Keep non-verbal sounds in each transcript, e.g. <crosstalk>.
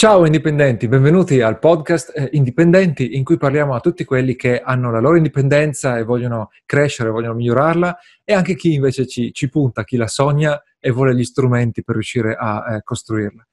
Ciao indipendenti, benvenuti al podcast eh, Indipendenti in cui parliamo a tutti quelli che hanno la loro indipendenza e vogliono crescere, vogliono migliorarla e anche chi invece ci, ci punta, chi la sogna e vuole gli strumenti per riuscire a eh, costruirla.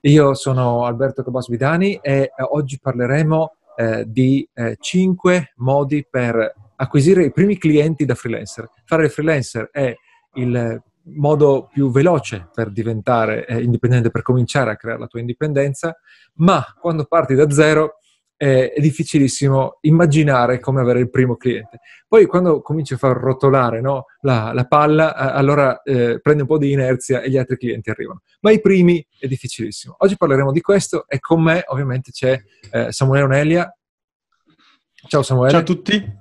Io sono Alberto Cabas Vidani e eh, oggi parleremo eh, di 5 eh, modi per acquisire i primi clienti da freelancer. Fare il freelancer è il modo più veloce per diventare eh, indipendente, per cominciare a creare la tua indipendenza, ma quando parti da zero eh, è difficilissimo immaginare come avere il primo cliente. Poi quando cominci a far rotolare no, la, la, palla, eh, allora eh, prendi un po' di inerzia e gli altri clienti arrivano. Ma i primi è difficilissimo. Oggi parleremo di questo e con me ovviamente c'è eh, Samuele Onelia. Ciao Samuele. Ciao a tutti.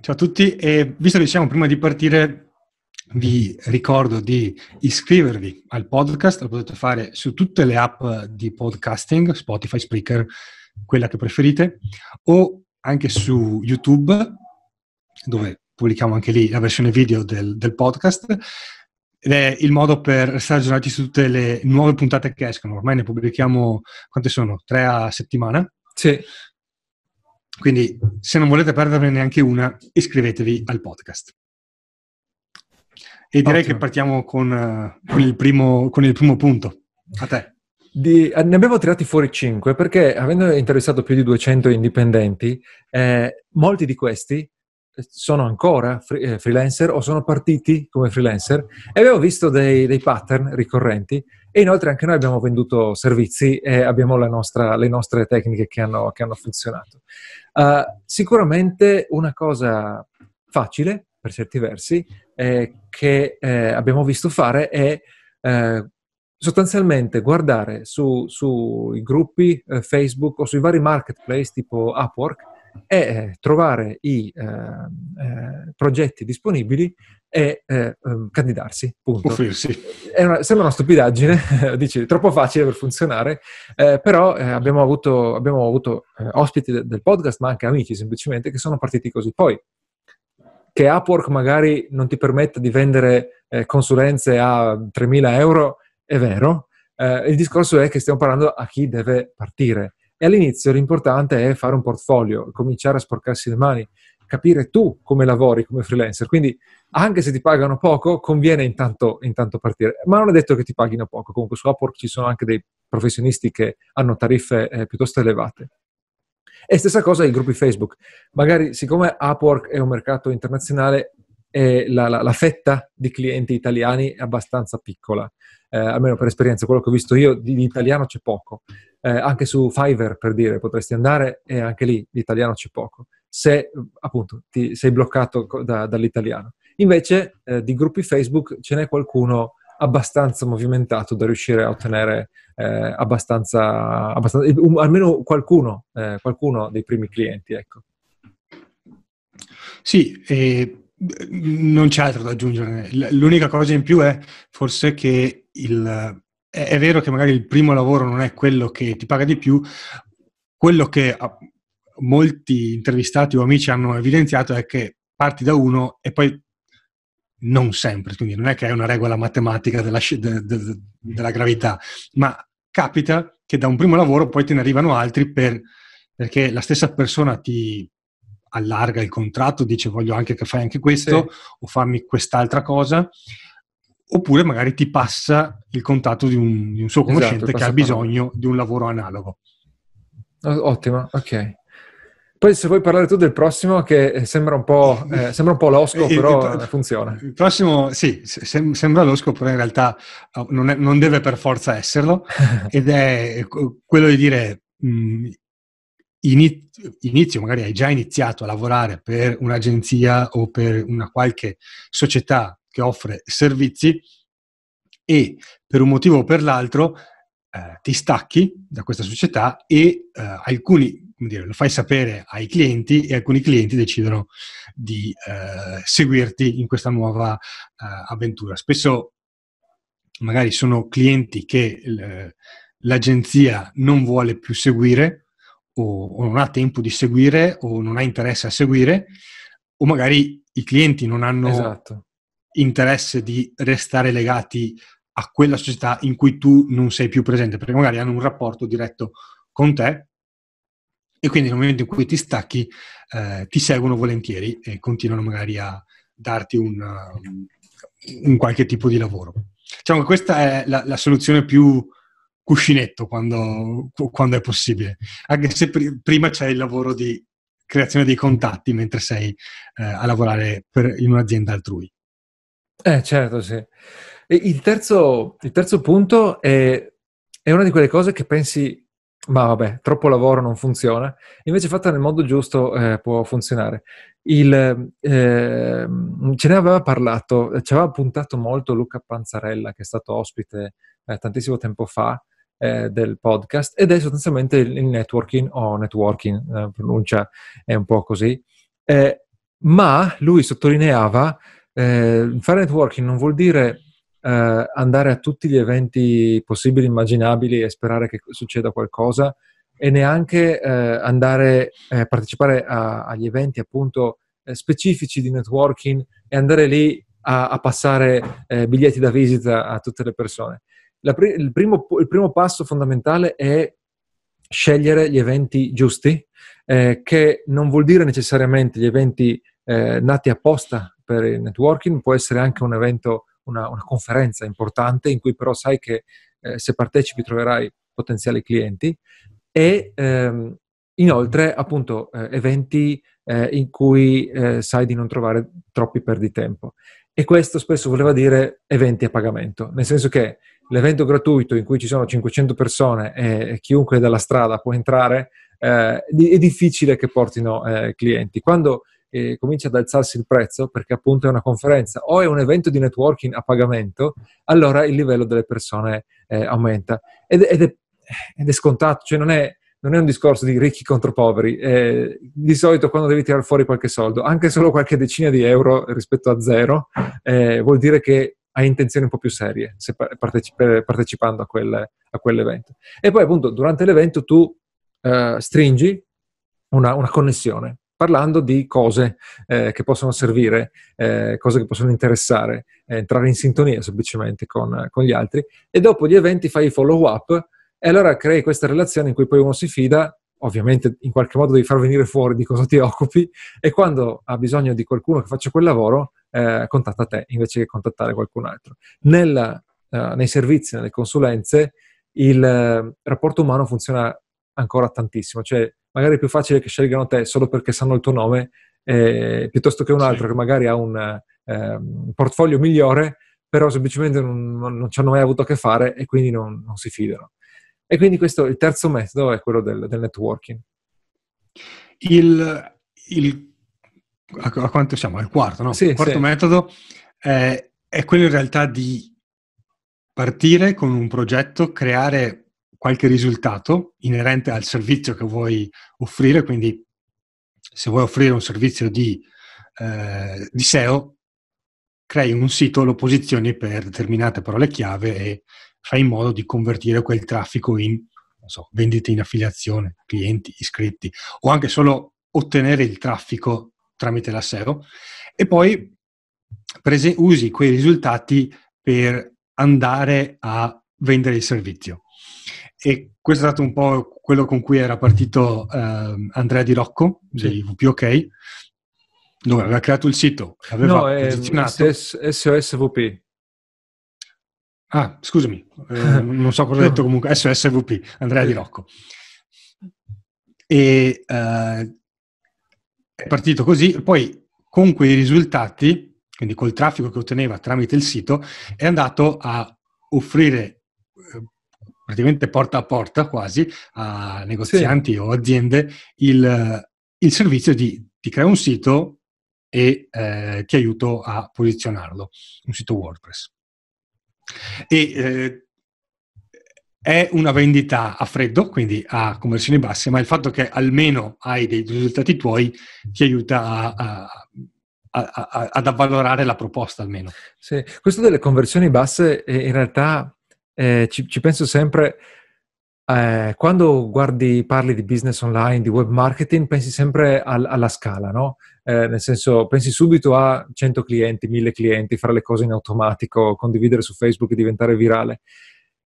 Ciao a tutti e visto che siamo prima di partire vi ricordo di iscrivervi al podcast, lo potete fare su tutte le app di podcasting, Spotify, Spreaker, quella che preferite, o anche su YouTube, dove pubblichiamo anche lì la versione video del, del podcast. Ed è il modo per restare aggiornati su tutte le nuove puntate che escono. Ormai ne pubblichiamo, quante sono? Tre a settimana? Sì. Quindi se non volete perderne neanche una, iscrivetevi al podcast. E direi Ottimo. che partiamo con, uh, con, il primo, con, il primo, punto. A te. Di, eh, ne abbiamo tirati fuori 5 perché avendo interessato più di 200 indipendenti, eh, molti di questi eh, sono ancora free, eh, freelancer o sono partiti come freelancer e abbiamo visto dei, dei, pattern ricorrenti e inoltre anche noi abbiamo venduto servizi e abbiamo nostra, le nostre tecniche che hanno, che hanno funzionato. Uh, sicuramente una cosa facile per certi versi, eh, che eh, abbiamo visto fare è eh, sostanzialmente guardare sui su gruppi eh, Facebook o sui vari marketplace tipo Upwork e eh, trovare i eh, progetti disponibili e ehm, candidarsi, punto. Una, sembra una stupidaggine, <laughs> dici, troppo facile per funzionare, però abbiamo avuto, abbiamo avuto ospiti de- del podcast, ma anche amici semplicemente, che sono partiti così. Poi che Upwork magari non ti permetta di vendere eh, consulenze a 3.000 euro, è vero. Eh, il discorso è che stiamo parlando a chi deve partire. E all'inizio l'importante è fare un portfolio, cominciare a sporcarsi le mani, capire tu come lavori come freelancer. Quindi anche se ti pagano poco, conviene intanto, intanto partire. Ma non è detto che ti paghino poco. Comunque su Upwork ci sono anche dei professionisti che hanno tariffe eh, piuttosto elevate. E stessa cosa ai gruppi Facebook. Magari, siccome Upwork è un mercato internazionale, la, la, la, fetta di clienti italiani è abbastanza piccola. Eh, almeno per esperienza, quello che ho visto io di, di italiano c'è poco. Eh, anche su Fiverr, per dire, potresti andare e anche lì di italiano c'è poco. Se appunto ti sei bloccato da, dall'italiano. Invece eh, di gruppi Facebook ce n'è qualcuno abbastanza movimentato da riuscire a ottenere eh, abbastanza, abbastanza um, almeno qualcuno, eh, qualcuno dei primi clienti. Ecco. Sì, e non c'è altro da aggiungere. L'unica cosa in più è forse che il, è vero che magari il primo lavoro non è quello che ti paga di più, quello che molti intervistati o amici hanno evidenziato è che parti da uno e poi non sempre, quindi non è che è una regola matematica della, de, de, della gravità, ma capita che da un primo lavoro poi te ne arrivano altri per, perché la stessa persona ti allarga il contratto, dice voglio anche che fai anche questo sì. o fammi quest'altra cosa, oppure magari ti passa il contatto di un, di un suo conoscente esatto, che ha bisogno di un lavoro analogo. Ottimo, ok. Poi se vuoi parlare tu del prossimo, che eh, sembra un po', eh, <laughs> sembra un po losco, però il, funziona. Il prossimo, sì, sem- sembra losco, però in realtà oh, non, è, non deve per forza esserlo, <laughs> ed è quello di dire mh, inizio, inizio, magari hai già iniziato a lavorare per un'agenzia o per una qualche società che offre servizi e per un motivo o per l'altro eh, ti stacchi da questa società e eh, alcuni dire, lo fai sapere ai clienti e alcuni clienti decidono di eh, seguirti in questa nuova eh, avventura. Spesso magari sono clienti che l'agenzia non vuole più seguire o, o, non ha tempo di seguire o non ha interesse a seguire o magari i clienti non hanno esatto. interesse di restare legati a quella società in cui tu non sei più presente, perché magari hanno un rapporto diretto con te e quindi nel momento in cui ti stacchi eh, ti seguono volentieri e continuano magari a darti un, um, un qualche tipo di lavoro. Diciamo che questa è la, la soluzione più cuscinetto quando, quando, è possibile, anche se pr- prima c'è il lavoro di creazione dei contatti mentre sei eh, a lavorare per, in un'azienda altrui. Eh, certo, sì. Il terzo, il terzo punto è, è una di quelle cose che pensi ma vabbè, troppo lavoro non funziona. Invece fatta nel modo giusto eh, può funzionare. Il, eh, ce ne aveva parlato, ci aveva puntato molto Luca Panzarella, che è stato ospite eh, tantissimo tempo fa eh, del podcast, ed è sostanzialmente il networking o networking, la pronuncia è un po' così. Eh, ma lui sottolineava, eh, fare networking non vuol dire eh, andare a tutti gli eventi possibili, immaginabili e sperare che succeda qualcosa e neanche eh, andare a eh, partecipare a, agli eventi appunto eh, specifici di networking e andare lì a, a passare eh, biglietti da visita a tutte le persone. Pri- il, primo, il, primo, passo fondamentale è scegliere gli eventi giusti, eh, che non vuol dire necessariamente gli eventi nati apposta per il networking, può essere anche un evento una, una conferenza importante in cui però sai che eh, se partecipi troverai potenziali clienti e ehm, inoltre appunto eh, eventi eh, in cui eh, sai di non trovare troppi perditempo. E questo spesso voleva dire eventi a pagamento, nel senso che l'evento gratuito in cui ci sono 500 persone e chiunque dalla strada può entrare, eh, è difficile che portino eh, clienti. Quando e comincia ad alzarsi il prezzo perché appunto è una conferenza o è un evento di networking a pagamento, allora il livello delle persone eh, aumenta. Ed, ed, è, ed, è, scontato, cioè non è, non è, un discorso di ricchi contro poveri. Eh, di solito quando devi tirare fuori qualche soldo, anche solo qualche decina di euro rispetto a zero, eh, vuol dire che hai intenzioni un po' più serie partecip- partecipando a, quel, a, quell'evento. E poi appunto durante l'evento tu eh, stringi una, una connessione parlando di cose eh, che possono servire, eh, cose che possono interessare, eh, entrare in sintonia semplicemente con, con, gli altri e dopo gli eventi fai i follow up e allora crei questa relazione in cui poi uno si fida, ovviamente in qualche modo devi far venire fuori di cosa ti occupi e quando ha bisogno di qualcuno che faccia quel lavoro eh, contatta te invece che contattare qualcun altro. Nella, eh, nei servizi, nelle consulenze, il eh, rapporto umano funziona ancora tantissimo, cioè magari è più facile che scelgano te solo perché sanno il tuo nome, eh, piuttosto che un altro sì. che magari ha un, eh, un, portfolio migliore, però semplicemente non, non, non, ci hanno mai avuto a che fare e quindi non, non, si fidano. E quindi questo, il terzo metodo è quello del, del networking. Il, il, a, quanto siamo? Al quarto, no? Sì, il quarto sì. metodo è, è quello in realtà di partire con un progetto, creare qualche risultato inerente al servizio che vuoi offrire, quindi se vuoi offrire un servizio di, eh, di SEO, crei un sito, lo posizioni per determinate parole chiave e fai in modo di convertire quel traffico in so, vendite in affiliazione, clienti, iscritti o anche solo ottenere il traffico tramite la SEO e poi prese- usi quei risultati per andare a vendere il servizio. E questo è stato un po' quello con cui era partito eh, Andrea Di Rocco, di VPOK, dove aveva creato il sito, aveva no, posizionato... SOSVP. Ah, scusami, eh, non so cosa ho <laughs> detto comunque, SOSVP, Andrea Di Rocco. E eh, è partito così, poi con quei risultati, quindi col traffico che otteneva tramite il sito, è andato a offrire praticamente porta a porta quasi a negozianti sì. o aziende il, il servizio di ti creo un sito e eh, ti aiuto a posizionarlo, un sito WordPress. E eh, è una vendita a freddo, quindi a conversioni basse, ma il fatto che almeno hai dei risultati tuoi ti aiuta a, a, a, ad avvalorare la proposta almeno. Sì, questo delle conversioni basse in realtà eh, ci, ci, penso sempre eh, quando guardi, parli di business online, di web marketing, pensi sempre al, alla scala, no? Eh, nel senso, pensi subito a 100 clienti, 1000 clienti, fare le cose in automatico, condividere su Facebook e diventare virale.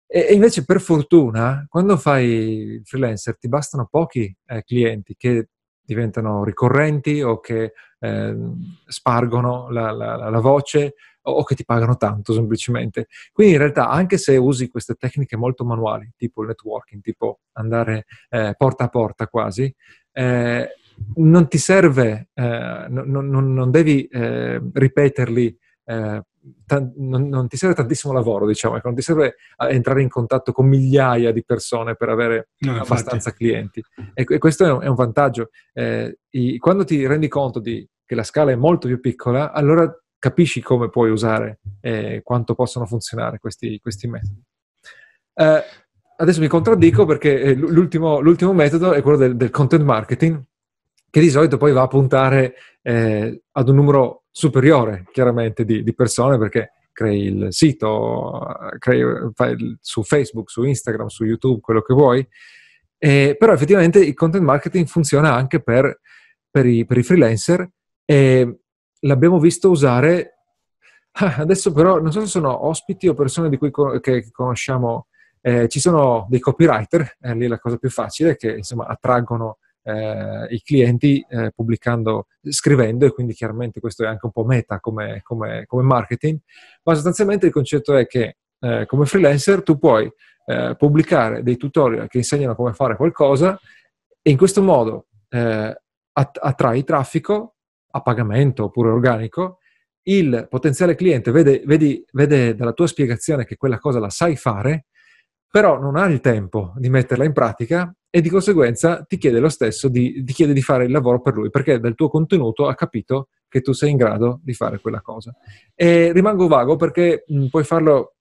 E, e invece, per fortuna, quando fai freelancer, ti bastano pochi eh, clienti che diventano ricorrenti o che ehm, spargono la, la, la voce o che ti pagano tanto semplicemente. Quindi in realtà anche se usi queste tecniche molto manuali, tipo il networking, tipo andare eh, porta a porta quasi, eh, non ti serve, eh, non, non, non, devi eh, ripeterli, eh, t- non, non, ti serve tantissimo lavoro, diciamo, ecco, non ti serve entrare in contatto con migliaia di persone per avere no, abbastanza clienti. E, e, questo è un, è un vantaggio. Eh, I, quando ti rendi conto di, che la scala è molto più piccola, allora capisci come puoi usare e quanto possono funzionare questi, questi metodi. Eh, adesso mi contraddico perché eh, l'ultimo, l'ultimo metodo è quello del, del, content marketing, che di solito poi va a puntare eh, ad un numero superiore, chiaramente, di, di persone, perché crei il sito, crei, fai su Facebook, su Instagram, su YouTube, quello che vuoi. Eh, però effettivamente il content marketing funziona anche per, per, i, per i freelancer e l'abbiamo visto usare. <laughs> Adesso però non so se sono ospiti o persone di cui co- che conosciamo. Eh, ci sono dei copywriter, eh, lì è la cosa più facile, che insomma attraggono eh, i clienti eh, pubblicando, scrivendo, e quindi chiaramente questo è anche un po' meta come, come, come marketing, ma sostanzialmente il concetto è che eh, come freelancer tu puoi eh, pubblicare dei tutorial che insegnano come fare qualcosa e in questo modo attrai traffico a pagamento oppure organico, il potenziale cliente vede, vedi, vede dalla tua spiegazione che quella cosa la sai fare, però non ha il tempo di metterla in pratica e di conseguenza ti chiede lo stesso di, ti chiede di fare il lavoro per lui, perché dal tuo contenuto ha capito che tu sei in grado di fare quella cosa. E rimango vago perché mh, puoi farlo,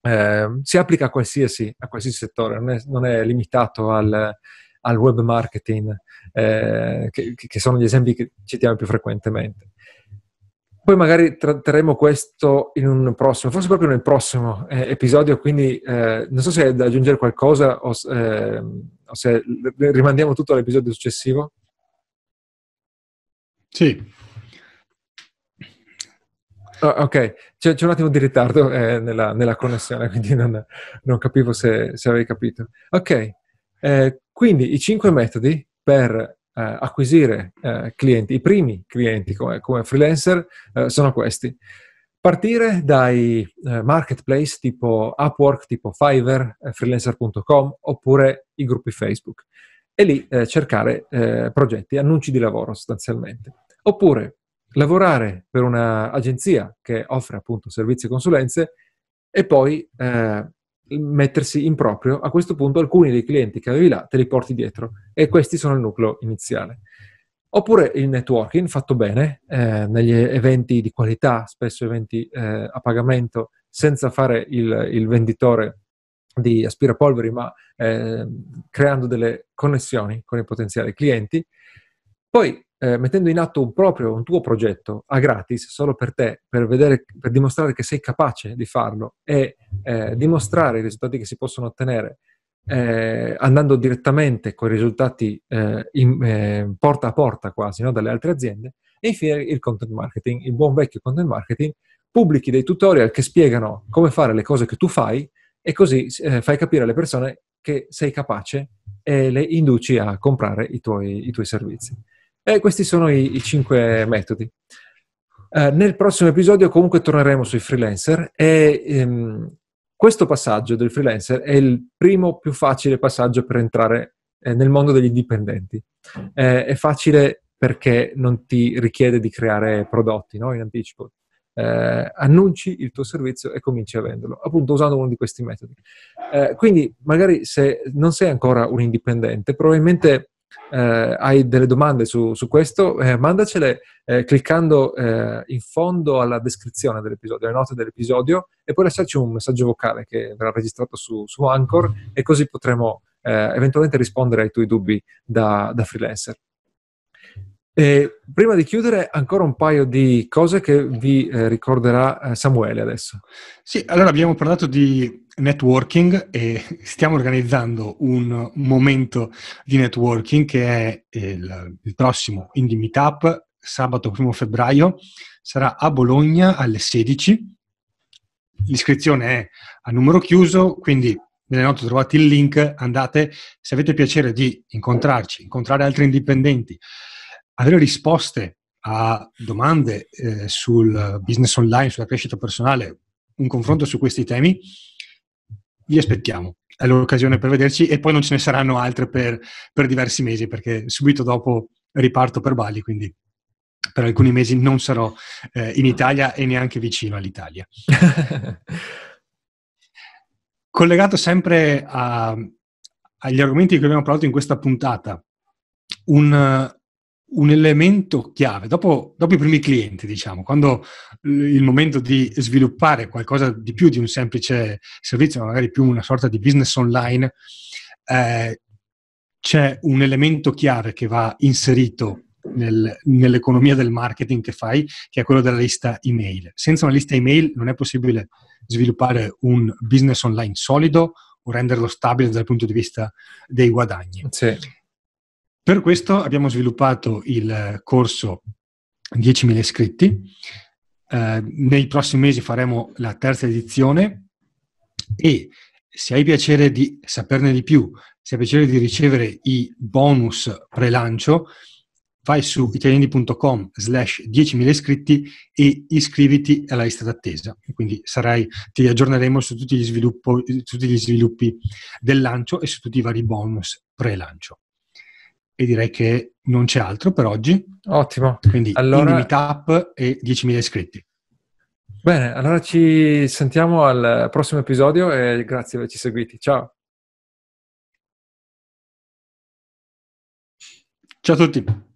eh, si applica a qualsiasi, a qualsiasi settore, non è, non è limitato al, al web marketing, eh, che, che, sono gli esempi che citiamo più frequentemente. Poi magari tratteremo questo in un prossimo, forse proprio nel prossimo eh, episodio, quindi eh, non so se è da aggiungere qualcosa o, ehm, o se rimandiamo tutto all'episodio successivo. Sì. Oh, ok, c'è, c'è, un attimo di ritardo eh, nella, nella, connessione, <laughs> quindi non, non capivo se, se, avevi capito. Ok, eh, quindi i cinque metodi per eh, acquisire eh, clienti, i primi clienti come, come freelancer eh, sono questi. Partire dai eh, marketplace tipo Upwork, tipo Fiverr, eh, freelancer.com oppure i gruppi Facebook e lì eh, cercare progetti, annunci di lavoro sostanzialmente. Oppure lavorare per un'agenzia che offre appunto servizi e consulenze e poi mettersi in proprio, a questo punto alcuni dei clienti che avevi là te li porti dietro e questi sono il nucleo iniziale. Oppure il networking fatto bene, eh, negli eventi di qualità, spesso eventi eh, a pagamento, senza fare il, il venditore di aspirapolveri, ma eh, creando delle connessioni con i potenziali clienti. Poi eh, mettendo in atto un proprio, un tuo progetto a gratis, solo per te, per, vedere, per dimostrare che sei capace di farlo e eh, dimostrare i risultati che si possono ottenere eh, andando direttamente con i risultati eh, in, eh, porta a porta quasi no, dalle altre aziende. E infine il content marketing, il buon vecchio content marketing, pubblichi dei tutorial che spiegano come fare le cose che tu fai e così eh, fai capire alle persone che sei capace e le induci a comprare i tuoi, i tuoi servizi. E questi sono i, i cinque metodi. Eh, nel prossimo episodio comunque torneremo sui freelancer e ehm, questo passaggio del freelancer è il primo più facile passaggio per entrare eh, nel mondo degli dipendenti. Eh, è facile perché non ti richiede di creare prodotti no? in anticipo. Eh, annunci il tuo servizio e cominci a venderlo, appunto usando uno di questi metodi. Eh, quindi magari se non sei ancora un indipendente, probabilmente eh, hai delle domande su, su questo, eh, mandacele eh, cliccando eh, in fondo alla descrizione dell'episodio, alle note dell'episodio e poi lasciarci un messaggio vocale che verrà registrato su, su Anchor e così potremo eh, eventualmente rispondere ai tuoi dubbi da, da freelancer. E prima di chiudere, ancora un paio di cose che vi eh, ricorderà Samuele adesso. Sì, allora abbiamo parlato di networking e stiamo organizzando un momento di networking che è il, il prossimo Indie Meetup, sabato 1 febbraio, sarà a Bologna alle 16. L'iscrizione è a numero chiuso, quindi nelle note trovate il link, andate, se avete piacere di incontrarci, incontrare altri indipendenti, avere risposte a domande eh, sul business online, sulla crescita personale, un confronto su questi temi, vi aspettiamo. È l'occasione per vederci e poi non ce ne saranno altre per, per diversi mesi perché subito dopo riparto per Bali, quindi per alcuni mesi non sarò eh, in Italia e neanche vicino all'Italia. <laughs> Collegato sempre a, agli argomenti che abbiamo parlato in questa puntata, un, un elemento chiave, dopo, dopo, i primi clienti, diciamo, quando il momento di sviluppare qualcosa di più di un semplice servizio, magari più una sorta di business online, eh, c'è un elemento chiave che va inserito nel, nell'economia del marketing che fai, che è quello della lista email. Senza una lista email non è possibile sviluppare un business online solido o renderlo stabile dal punto di vista dei guadagni. Sì. Per questo abbiamo sviluppato il corso 10.000 iscritti. Eh, nei prossimi mesi faremo la terza edizione e se hai piacere di saperne di più, se hai piacere di ricevere i bonus pre-lancio, vai su italiani.com slash 10.000 iscritti e iscriviti alla lista d'attesa. Quindi sarai, ti aggiorneremo su tutti gli, tutti gli sviluppi del lancio e su tutti i vari bonus pre-lancio e direi che non c'è altro per oggi. Ottimo. Quindi allora... meetup e 10.000 iscritti. Bene, allora ci sentiamo al prossimo episodio e grazie per averci seguiti. Ciao. Ciao a tutti.